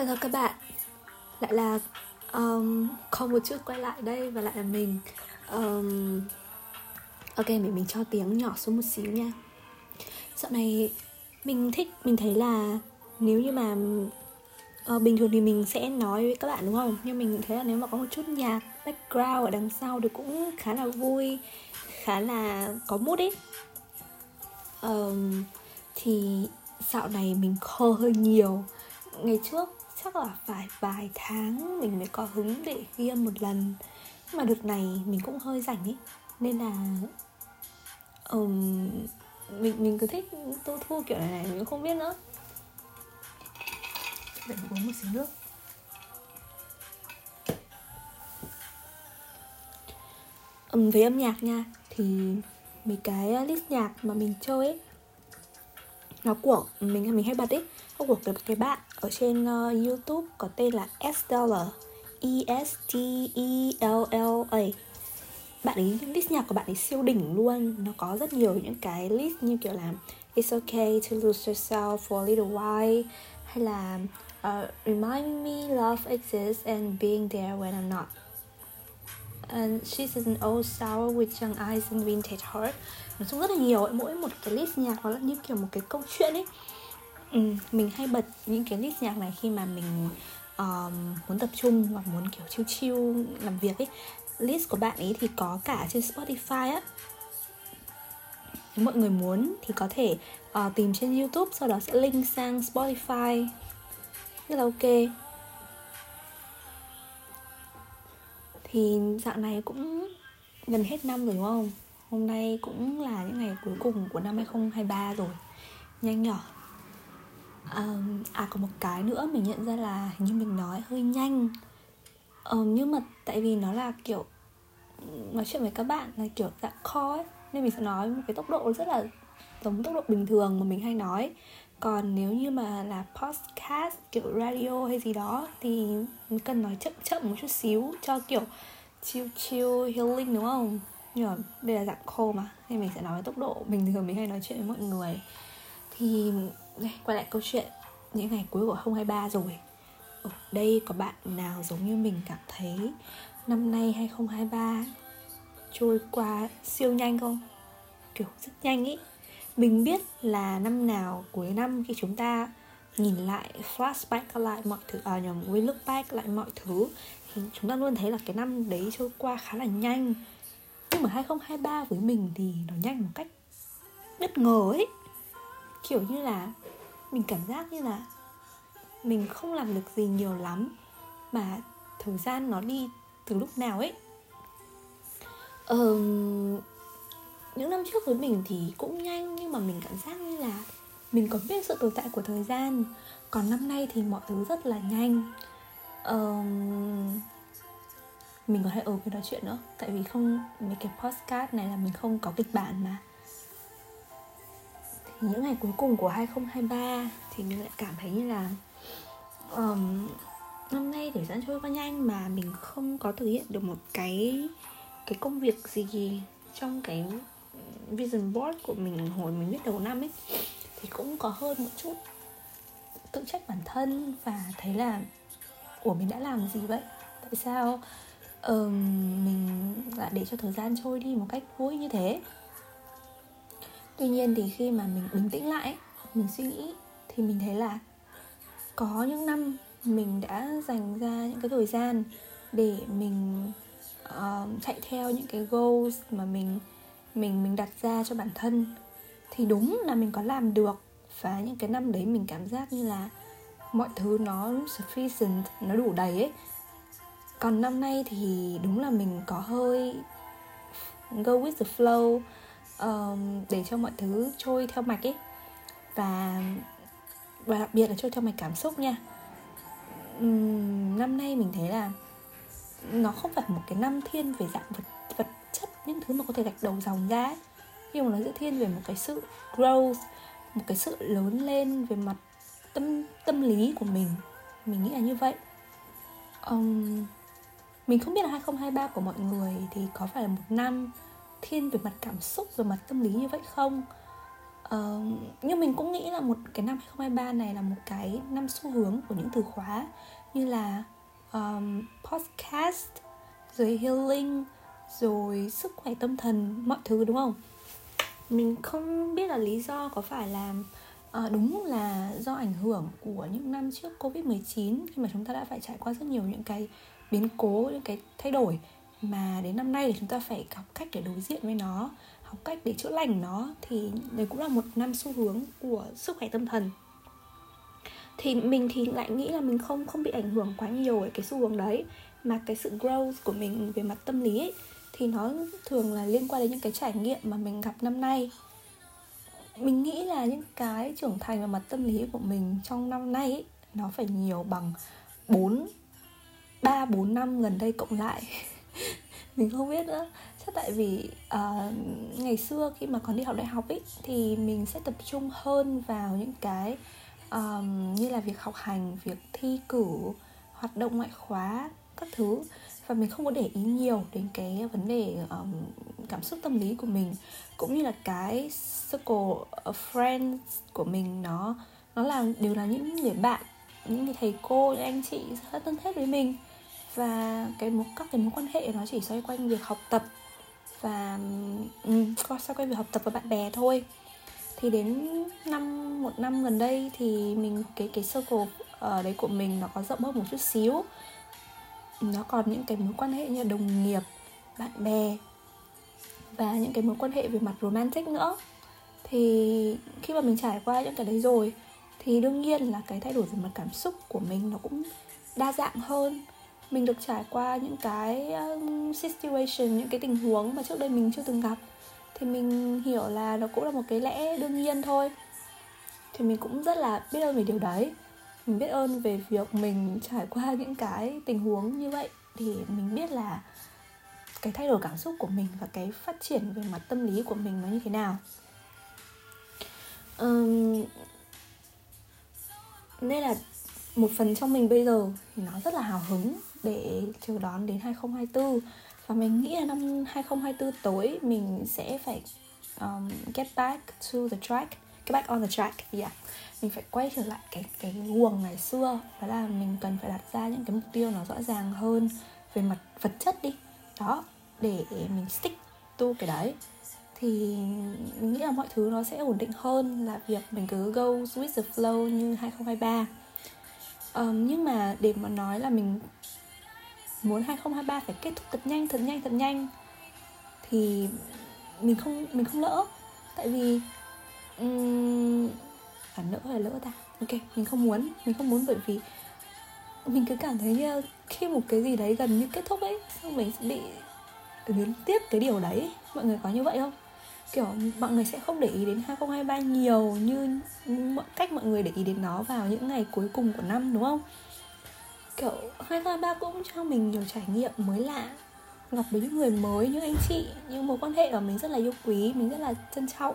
Hello các bạn. Lại là um, Không một chút quay lại đây Và lại là mình um, Ok mình mình cho tiếng nhỏ xuống một xíu nha. Dạo này Mình thích Mình thấy là Nếu như mà uh, Bình thường thì mình sẽ nói với các bạn đúng không? Nhưng mình thấy là nếu mà có một chút nhạc Background ở đằng sau thì cũng khá là vui Khá là có mood ấy. Um, Thì dạo này mình khô hơi nhiều. Ngày trước chắc là phải vài tháng mình mới có hứng để ghi âm một lần. Nhưng mà đợt này mình cũng hơi rảnh ấy nên là um, mình mình cứ thích tô thu kiểu này này mình cũng không biết nữa. Để uống một xíu nước. Um, về âm nhạc nha. Thì mấy cái list nhạc mà mình chơi ấy nó của mình mình hay bật ấy. Nó của cái, cái bạn ở trên uh, YouTube có tên là Estella E. S T E L L A. Bạn ấy list nhạc của bạn ấy siêu đỉnh luôn. Nó có rất nhiều những cái list như kiểu là It's okay to lose yourself for a little while hay là uh, Remind me love exists and being there when I'm not and she's an old sour with young eyes and vintage heart. Nói chung rất là nhiều ấy. mỗi một cái list nhạc nó là như kiểu một cái câu chuyện ấy. Ừ, mình hay bật những cái list nhạc này khi mà mình um, muốn tập trung và muốn kiểu chill chill làm việc ấy. List của bạn ấy thì có cả trên Spotify á. Nếu mọi người muốn thì có thể uh, tìm trên YouTube sau đó sẽ link sang Spotify. Rất là ok. Thì dạo này cũng gần hết năm rồi đúng không? Hôm nay cũng là những ngày cuối cùng của năm 2023 rồi. Nhanh nhỏ um, à có một cái nữa mình nhận ra là như mình nói hơi nhanh. Um, nhưng mà tại vì nó là kiểu nói chuyện với các bạn là kiểu dạng kho ấy nên mình sẽ nói một cái tốc độ rất là giống tốc độ bình thường mà mình hay nói còn nếu như mà là podcast kiểu radio hay gì đó thì mình cần nói chậm chậm một chút xíu cho kiểu chill chill healing đúng không? Nhưng mà đây là dạng khô mà nên mình sẽ nói tốc độ. Bình thường mình hay nói chuyện với mọi người. Thì đây, quay lại câu chuyện những ngày cuối của 2023 rồi. Ở đây có bạn nào giống như mình cảm thấy năm nay 2023 trôi qua siêu nhanh không? Kiểu rất nhanh ý mình biết là năm nào cuối năm khi chúng ta nhìn lại flashback lại mọi thứ à nhầm we look back lại mọi thứ thì chúng ta luôn thấy là cái năm đấy trôi qua khá là nhanh. Nhưng mà 2023 với mình thì nó nhanh một cách bất ngờ ấy. Kiểu như là mình cảm giác như là mình không làm được gì nhiều lắm mà thời gian nó đi từ lúc nào ấy. Ờ, những năm trước với mình thì cũng nhanh nhưng mà mình cảm giác như là mình có biết sự tồn tại của thời gian. Còn năm nay thì mọi thứ rất là nhanh. Um, mình có thể ở cái nói chuyện nữa. Tại vì không mấy cái podcast này là mình không có kịch bản mà. Thì những ngày cuối cùng của 2023 thì mình lại cảm thấy như là um, năm nay thời gian trôi qua nhanh mà mình không có thực hiện được một cái cái công việc gì trong cái vision board của mình hồi mình biết đầu năm ấy thì cũng có hơn một chút tự trách bản thân và thấy là ủa mình đã làm gì vậy? Tại sao uh, mình lại để cho thời gian trôi đi một cách vui như thế? Tuy nhiên thì khi mà mình bình tĩnh lại mình suy nghĩ thì mình thấy là có những năm mình đã dành ra những cái thời gian để mình uh, chạy theo những cái goals mà mình mình mình đặt ra cho bản thân thì đúng là mình có làm được. Và những cái năm đấy mình cảm giác như là mọi thứ nó sufficient nó đủ đầy ấy. Còn năm nay thì đúng là mình có hơi go with the flow um, để cho mọi thứ trôi theo mạch ấy. Và và đặc biệt là trôi theo mạch cảm xúc nha. Um, năm nay mình thấy là nó không phải một cái năm thiên về dạng vật những thứ mà có thể gạch đầu dòng ra ấy. nhưng mà nó sẽ thiên về một cái sự growth một cái sự lớn lên về mặt tâm tâm lý của mình. Mình nghĩ là như vậy. Um, mình không biết là 2023 của mọi người thì có phải là một năm thiên về mặt cảm xúc về mặt tâm lý như vậy không? Uh, nhưng mình cũng nghĩ là một cái năm 2023 này là một cái năm xu hướng của những từ khóa như là um, podcast rồi healing rồi sức khỏe tâm thần mọi thứ đúng không? Mình không biết là lý do có phải là à, đúng là do ảnh hưởng của những năm trước covid 19 khi mà chúng ta đã phải trải qua rất nhiều những cái biến cố những cái thay đổi. Mà đến năm nay thì chúng ta phải học cách để đối diện với nó học cách để chữa lành nó. Thì đây cũng là một năm xu hướng của sức khỏe tâm thần. Thì mình thì lại nghĩ là mình không không bị ảnh hưởng quá nhiều ở cái xu hướng đấy. Mà cái sự growth của mình về mặt tâm lý ấy, thì nó thường là liên quan đến những cái trải nghiệm mà mình gặp năm nay mình nghĩ là những cái trưởng thành về mặt tâm lý của mình trong năm nay ấy, nó phải nhiều bằng 4 3 4 năm gần đây cộng lại. mình không biết nữa. Chắc tại vì uh, ngày xưa khi mà còn đi học đại học ấy thì mình sẽ tập trung hơn vào những cái um, như là việc học hành, việc thi cử, hoạt động ngoại khóa các thứ và mình không có để ý nhiều đến cái vấn đề um, cảm xúc tâm lý của mình cũng như là cái circle of friends của mình nó nó là đều là những người bạn những người thầy cô những anh chị rất thân thiết với mình. Và cái mối các cái mối quan hệ nó chỉ xoay quanh việc học tập và um, xoay quanh việc học tập và bạn bè thôi. Thì đến năm một năm gần đây thì mình cái cái circle ở đấy của mình nó có rộng hơn một chút xíu nó còn những cái mối quan hệ như đồng nghiệp bạn bè và những cái mối quan hệ về mặt romantic nữa. Thì khi mà mình trải qua những cái đấy rồi thì đương nhiên là cái thay đổi về mặt cảm xúc của mình nó cũng đa dạng hơn. Mình được trải qua những cái um, situation những cái tình huống mà trước đây mình chưa từng gặp thì mình hiểu là nó cũng là một cái lẽ đương nhiên thôi. Thì mình cũng rất là biết ơn về điều đấy mình biết ơn về việc mình trải qua những cái tình huống như vậy. Thì mình biết là cái thay đổi cảm xúc của mình và cái phát triển về mặt tâm lý của mình nó như thế nào. Um, nên là một phần trong mình bây giờ thì nó rất là hào hứng để chờ đón đến 2024 và mình nghĩ là năm 2024 tối mình sẽ phải um, get back to the track get back on the track yeah mình phải quay trở lại cái cái guồng ngày xưa. Đó là mình cần phải đặt ra những cái mục tiêu nó rõ ràng hơn về mặt vật chất đi. Đó để mình stick to cái đấy. Thì mình nghĩ là mọi thứ nó sẽ ổn định hơn là việc mình cứ go with the flow như 2023 um, nhưng mà để mà nói là mình muốn 2023 phải kết thúc thật nhanh thật nhanh thật nhanh thì mình không mình không lỡ. Tại vì um, phải lỡ hay lỡ ta. Ok, mình không muốn, mình không muốn bởi vì mình cứ cảm thấy như khi một cái gì đấy gần như kết thúc ấy, xong mình sẽ bị luyến tiếp cái điều đấy. Mọi người có như vậy không? Kiểu, mọi người sẽ không để ý đến 2023 nhiều như cách mọi người để ý đến nó vào những ngày cuối cùng của năm, đúng không? Kiểu 2023 cũng cho mình nhiều trải nghiệm mới lạ. Gặp với những người mới, những anh chị, những mối quan hệ mà mình rất là yêu quý, mình rất là trân trọng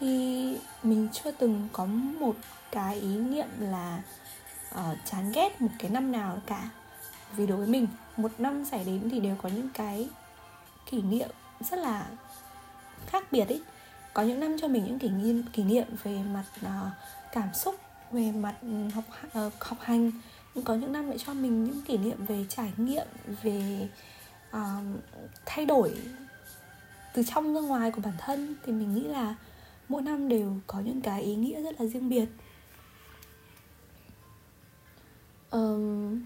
thì mình chưa từng có một cái ý niệm là uh, chán ghét một cái năm nào cả. Vì đối với mình một năm xảy đến thì đều có những cái kỷ niệm rất là khác biệt ý có những năm cho mình những kỷ niệm kỷ niệm về mặt uh, cảm xúc về mặt ừ, học uh, học hành. Nhưng có những năm lại cho mình những kỷ niệm về trải nghiệm về uh, thay đổi từ trong ra ngoài của bản thân. Thì mình nghĩ là mỗi năm đều có những cái ý nghĩa rất là riêng biệt. Um,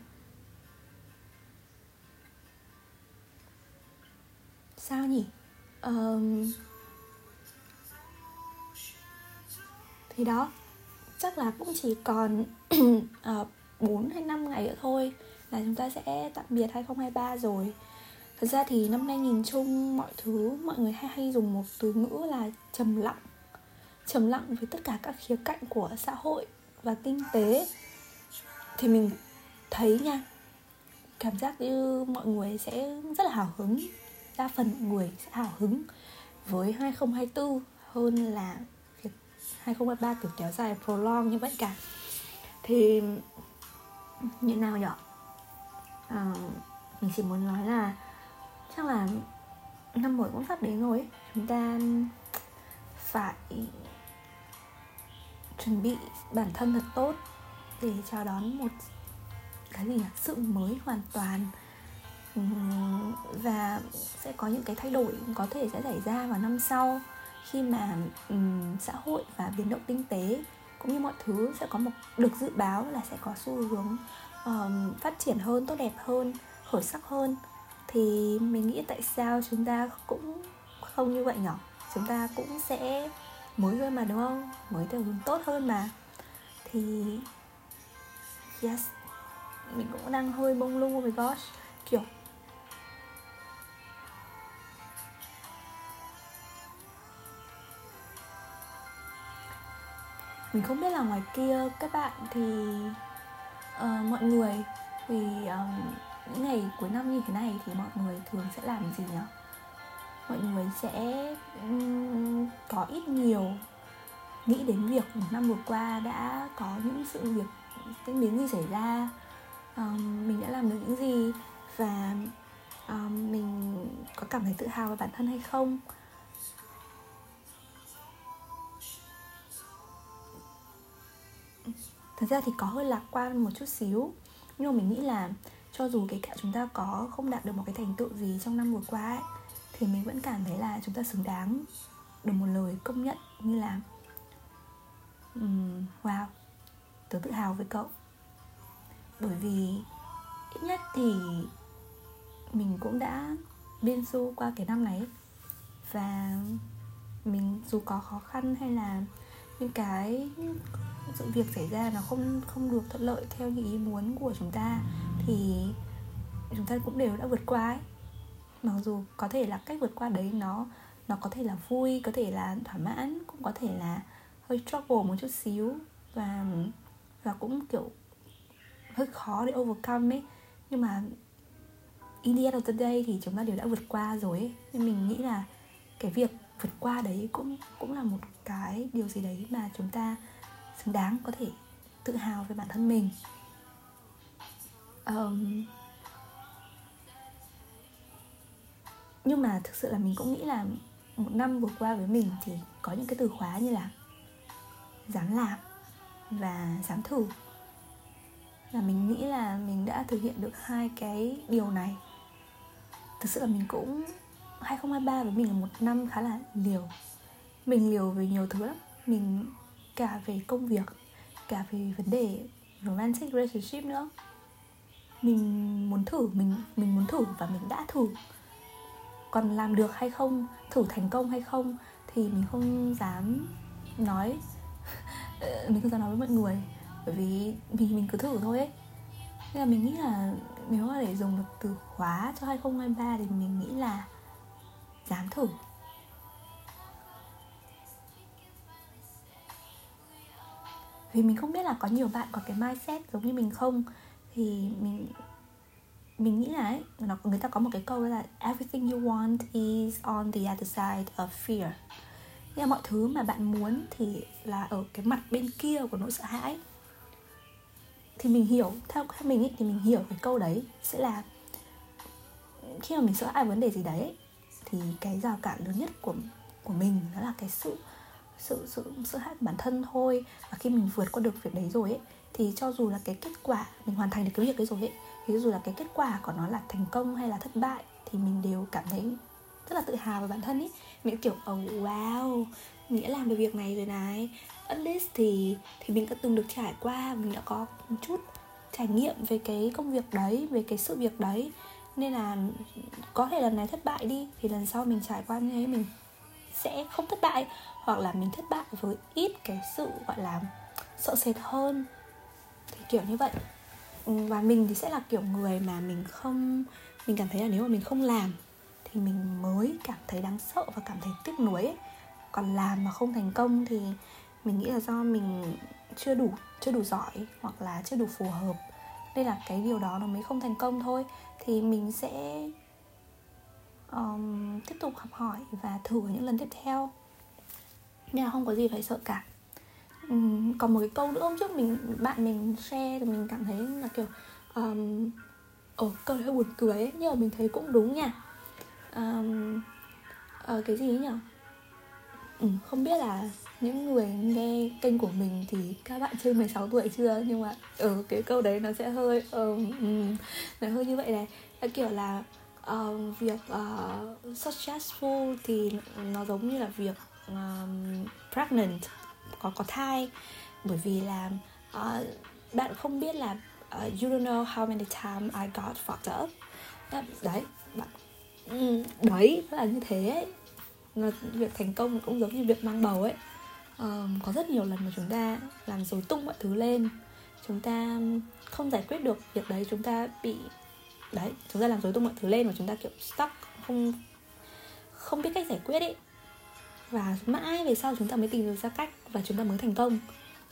sao nhỉ? Um, thì đó chắc là cũng chỉ còn à, uh, 4 hay 5 ngày nữa thôi là chúng ta sẽ tạm biệt 2023 rồi. Thật ra thì năm nay nhìn chung mọi thứ mọi người hay hay dùng một từ ngữ là trầm lặng trầm lặng với tất cả các khía cạnh của xã hội và kinh tế. Thì mình thấy nha cảm giác như mọi người sẽ rất là hào hứng đa phần người sẽ hào hứng với 2024 hơn là việc 2023 kiểu kéo dài prolong như vậy cả. Thì như nào nhở? À, mình chỉ muốn nói là chắc là năm mới cũng sắp đến rồi ấy. chúng ta phải chuẩn bị bản thân thật tốt để chào đón một cái gì nhỉ? Sự mới hoàn toàn. Và sẽ có những cái thay đổi có thể sẽ xảy ra vào năm sau khi mà um, xã hội và biến động kinh tế cũng như mọi thứ sẽ có một được dự báo là sẽ có xu hướng um, phát triển hơn tốt đẹp hơn khởi sắc hơn. Thì mình nghĩ tại sao chúng ta cũng không như vậy nhỉ? Chúng ta cũng sẽ mới hơn mà đúng không? Mới theo hướng tốt hơn mà. Thì yes mình cũng đang hơi bông lung với gosh kiểu mình không biết là ngoài kia các bạn thì uh, mọi người vì um, ờ, những ngày cuối năm như thế này thì mọi người thường sẽ làm gì nhỉ? Mọi người sẽ um, có ít nhiều nghĩ đến việc một năm vừa qua đã có những sự việc những biến gì xảy ra. Um, mình đã làm được những gì và um, mình có cảm thấy tự hào về bản thân hay không? Thật ra thì có hơi lạc quan một chút xíu nhưng mà mình nghĩ là cho dù cái cả chúng ta có không đạt được một cái thành tựu gì trong năm vừa qua ấy, thì mình vẫn cảm thấy là chúng ta xứng đáng được một lời công nhận như là um, wow tớ tự hào với cậu. Bởi vì ít nhất thì mình cũng đã biên du qua cái năm này và mình dù có khó khăn hay là những cái sự việc xảy ra nó không không được thuận lợi theo những ý muốn của chúng ta thì chúng ta cũng đều đã vượt qua ấy mặc dù có thể là cách vượt qua đấy nó nó có thể là vui có thể là thỏa mãn cũng có thể là hơi struggle một chút xíu và và cũng kiểu hơi khó để overcome ấy nhưng mà in the end of the day thì chúng ta đều đã vượt qua rồi ấy. nên mình nghĩ là cái việc vượt qua đấy cũng cũng là một cái điều gì đấy mà chúng ta xứng đáng có thể tự hào về bản thân mình um, nhưng mà thực sự là mình cũng nghĩ là một năm vừa qua với mình thì có những cái từ khóa như là dám làm và dám thử. Là mình nghĩ là mình đã thực hiện được hai cái điều này. Thực sự là mình cũng 2023 với mình là một năm khá là liều. Mình liều về nhiều thứ lắm. Mình cả về công việc, cả về vấn đề romantic relationship nữa. Mình muốn thử, mình mình muốn thử và mình đã thử còn làm được hay không, thử thành công hay không thì mình không dám nói. Ờ, mình không dám nói với mọi người, bởi vì mình mình cứ thử thôi ấy. Nên là mình nghĩ là nếu mà để dùng được từ khóa cho 2023 thì mình nghĩ là dám thử. Vì mình không biết là có nhiều bạn có cái mindset giống như mình không, thì mình mình nghĩ là ấy, nó người ta có một cái câu là everything you want is on the other side of fear. Nghĩa là mọi thứ mà bạn muốn thì là ở cái mặt bên kia của nỗi sợ hãi. Thì mình hiểu theo mình ý, thì mình hiểu cái câu đấy sẽ là khi mà mình sợ ai vấn đề gì đấy thì cái rào cản lớn nhất của của mình đó là cái sự sự sự sợ hãi bản thân thôi. Và khi mình vượt qua được việc đấy rồi ấy thì cho dù là cái kết quả mình hoàn thành được cái việc đấy rồi ấy ví dù là cái kết quả của nó là thành công hay là thất bại, thì mình đều cảm thấy rất là tự hào về bản thân ấy mình kiểu oh wow mình đã làm được việc này rồi này. At least thì thì mình đã từng được trải qua, mình đã có một chút trải nghiệm về cái công việc đấy, về cái sự việc đấy. Nên là có thể lần này thất bại đi, thì lần sau mình trải qua như thế, mình sẽ không thất bại. Hoặc là mình thất bại với ít cái sự, gọi là, sợ sệt hơn. Thì kiểu như vậy. Ừ, và mình thì sẽ là kiểu người mà mình không mình cảm thấy là nếu mà mình không làm thì mình mới cảm thấy đáng sợ và cảm thấy tiếc nuối ấy. còn làm mà không thành công thì mình nghĩ là do mình chưa đủ chưa đủ giỏi hoặc là chưa đủ phù hợp. Nên là cái điều đó nó mới không thành công thôi. Thì mình sẽ um, tiếp tục học hỏi và thử ở những lần tiếp theo. Nên là không có gì phải sợ cả. Ừ, còn một cái câu nữa hôm trước mình bạn mình share thì mình cảm thấy là kiểu um, ồ câu đấy hơi buồn cười ấy nhưng mà mình thấy cũng đúng nha. Um, uh, cái gì ấy nhỉ ừ, không biết là những người nghe kênh của mình thì các bạn trên 16 tuổi chưa? Nhưng mà ở ừ, cái câu đấy nó sẽ hơi um, um, nó hơi như vậy này. Là kiểu là uh, việc uh, successful thì nó giống như là việc um, pregnant có có thai. Bởi vì là uh, bạn không biết là uh, you don't know how many times I got fucked up. Ờ, đấy bạn đấy là như thế ấy. Nó, việc thành công cũng giống như việc mang bầu ấy. Um, có rất nhiều lần mà chúng ta làm dối tung mọi thứ lên. Chúng ta không giải quyết được việc đấy chúng ta bị đấy chúng ta làm dối tung mọi thứ lên và chúng ta kiểu stuck không không biết cách giải quyết ấy và mãi về sau chúng ta mới tìm được ra cách và chúng ta mới thành công.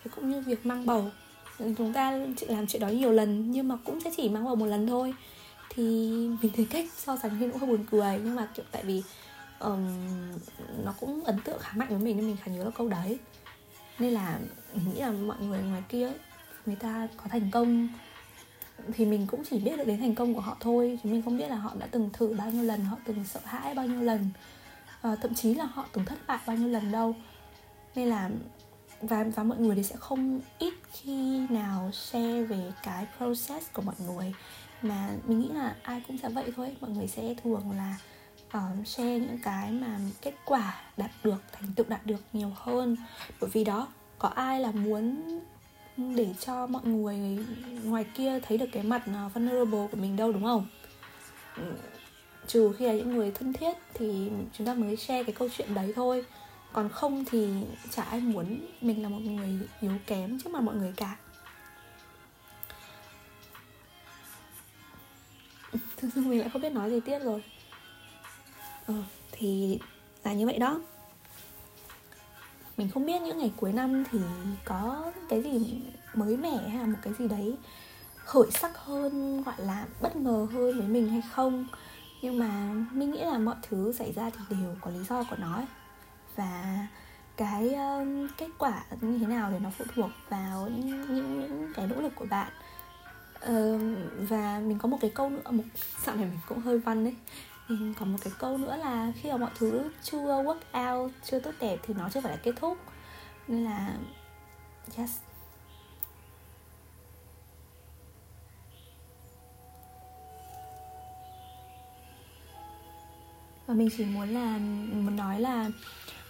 Thì cũng như việc mang bầu. Chúng ta làm chuyện đó nhiều lần nhưng mà cũng sẽ chỉ mang bầu một lần thôi. Thì mình thấy cách so sánh thì cũng hơi buồn cười nhưng mà kiểu tại vì um, nó cũng ấn tượng khá mạnh với mình nên mình khá nhớ là câu đấy. Nên là mình nghĩ là mọi người ngoài kia người ta có thành công thì mình cũng chỉ biết được đến thành công của họ thôi. Chứ mình không biết là họ đã từng thử bao nhiêu lần họ từng sợ hãi bao nhiêu lần à, thậm chí là họ từng thất bại bao nhiêu lần đâu. Nên là và và mọi người thì sẽ không ít khi nào share về cái process của mọi người. Mà mình nghĩ là ai cũng sẽ vậy thôi. Mọi người sẽ thường là uh, share những cái mà kết quả đạt được thành tựu đạt được nhiều hơn. Bởi vì đó có ai là muốn để cho mọi người ngoài kia thấy được cái mặt ờ, vulnerable của mình đâu đúng không? Ừ trừ khi là những người thân thiết thì chúng ta mới share cái câu chuyện đấy thôi. Còn không thì chả ai muốn mình là một người yếu kém trước mặt mọi người cả. Thực sự mình lại không biết nói gì tiếp rồi. Ừ, thì là như vậy đó. Mình không biết những ngày cuối năm thì có cái gì mới mẻ hay là một cái gì đấy khởi sắc hơn gọi là bất ngờ hơn với mình hay không nhưng mà mình nghĩ là mọi thứ xảy ra thì đều có lý do của nó ấy. và cái um, kết quả như thế nào thì nó phụ thuộc vào những, những, những cái nỗ lực của bạn. Uh, và mình có một cái câu nữa một dạo này mình cũng hơi văn đấy. Mình có một cái câu nữa là khi mà mọi thứ chưa work out chưa tốt đẹp thì nó chưa phải là kết thúc. Nên là yes. Và mình chỉ muốn là muốn nói là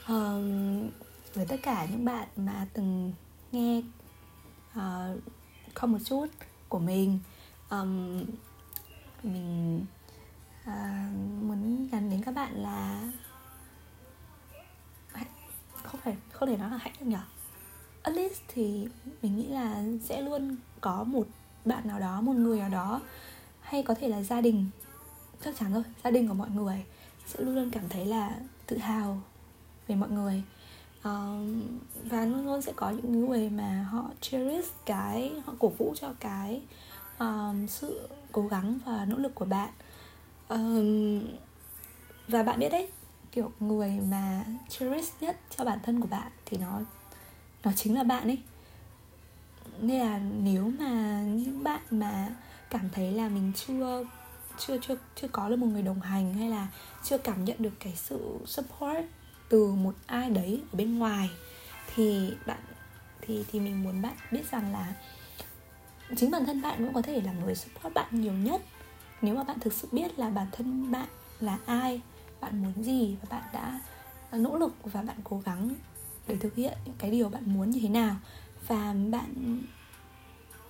uh, với tất cả những bạn mà từng nghe uh, không một chút của mình um, mình uh, muốn nhắn đến các bạn là không phải không thể nói là hạnh được nhở at least thì mình nghĩ là sẽ luôn có một bạn nào đó một người nào đó hay có thể là gia đình chắc chắn rồi gia đình của mọi người sẽ luôn luôn cảm thấy là tự hào về mọi người. Uh, và luôn luôn sẽ có những người mà họ cherish cái họ cổ vũ cho cái um, sự cố gắng và nỗ lực của bạn. Um, và bạn biết đấy kiểu người mà cherish nhất cho bản thân của bạn thì nó nó chính là bạn ấy. Nên là nếu mà những bạn mà cảm thấy là mình chưa chưa chưa chưa có được một người đồng hành hay là chưa cảm nhận được cái sự support từ một ai đấy ở bên ngoài, thì bạn, thì thì mình muốn bạn biết rằng là chính bản thân bạn cũng có thể là người support bạn nhiều nhất nếu mà bạn thực sự biết là bản thân bạn là ai, bạn muốn gì và bạn đã nỗ lực và bạn cố gắng để thực hiện những cái điều bạn muốn như thế nào và bạn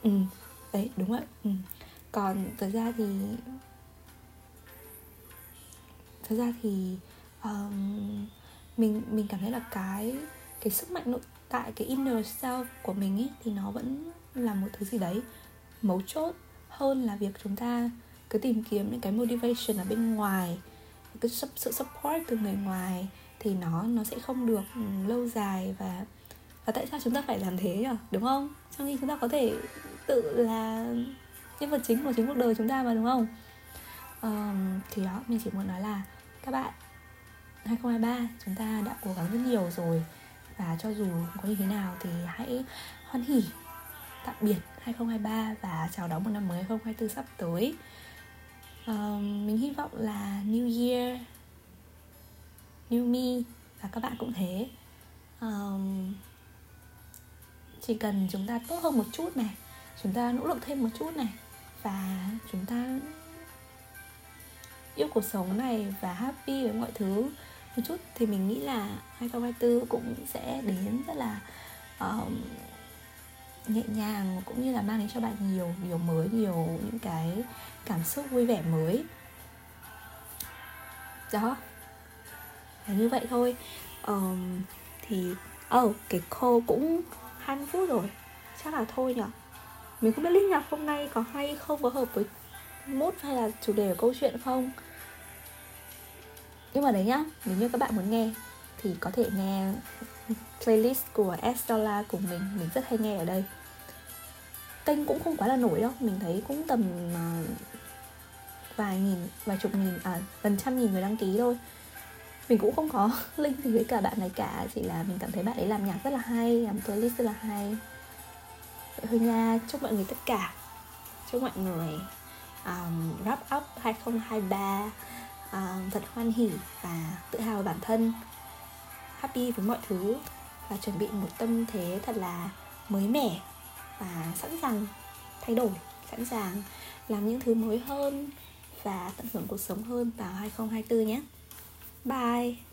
ừ đấy, đúng vậy ừ. còn thực ra thì thật ra thì um, mình mình cảm thấy là cái cái sức mạnh nội tại cái inner self của mình ấy thì nó vẫn là một thứ gì đấy mấu chốt hơn là việc chúng ta cứ tìm kiếm những cái motivation ở bên ngoài cái sự support từ người ngoài thì nó nó sẽ không được ừ, lâu dài và và tại sao chúng ta phải làm thế nhỉ? Đúng không? Trong khi chúng ta có thể tự là nhân vật chính của chính cuộc đời chúng ta mà đúng không? Um, thì đó mình chỉ muốn nói là các bạn 2023 chúng ta đã cố gắng rất nhiều rồi. Và cho dù có như thế nào thì hãy hoan hỉ tạm biệt 2023 và chào đón một năm mới 2024 sắp tới. Um, mình hy vọng là New Year New Me và các bạn cũng thế. Um, chỉ cần chúng ta tốt hơn một chút này chúng ta nỗ lực thêm một chút này và chúng ta yêu cuộc sống này và happy với mọi thứ một chút thì mình nghĩ là 2024 cũng sẽ đến rất là um, nhẹ nhàng cũng như là mang đến cho bạn nhiều điều mới nhiều những cái cảm xúc vui vẻ mới. Đó. Là như vậy thôi. Um, thì oh cái khô cũng 20 phút rồi. Chắc là thôi nhở? Mình không biết link nhạc hôm nay có hay không có hợp với mốt hay là chủ đề của câu chuyện không? Nhưng mà đấy nhá nếu như các bạn muốn nghe thì có thể nghe playlist của Estola của mình mình rất hay nghe ở đây. Kênh cũng không quá là nổi đâu mình thấy cũng tầm uh, vài nghìn vài chục nghìn à gần trăm nghìn người đăng ký thôi. Mình cũng không có link gì với cả bạn này cả chỉ là mình cảm thấy bạn ấy làm nhạc rất là hay làm playlist rất là hay. Vậy thôi nha chúc mọi người tất cả chúc mọi người um, wrap up 2023 um, thật hoan hỉ và tự hào về bản thân. Happy với mọi thứ và chuẩn bị một tâm thế thật là mới mẻ và sẵn sàng thay đổi sẵn sàng làm những thứ mới hơn và tận hưởng cuộc sống hơn vào 2024 nhé. Bye!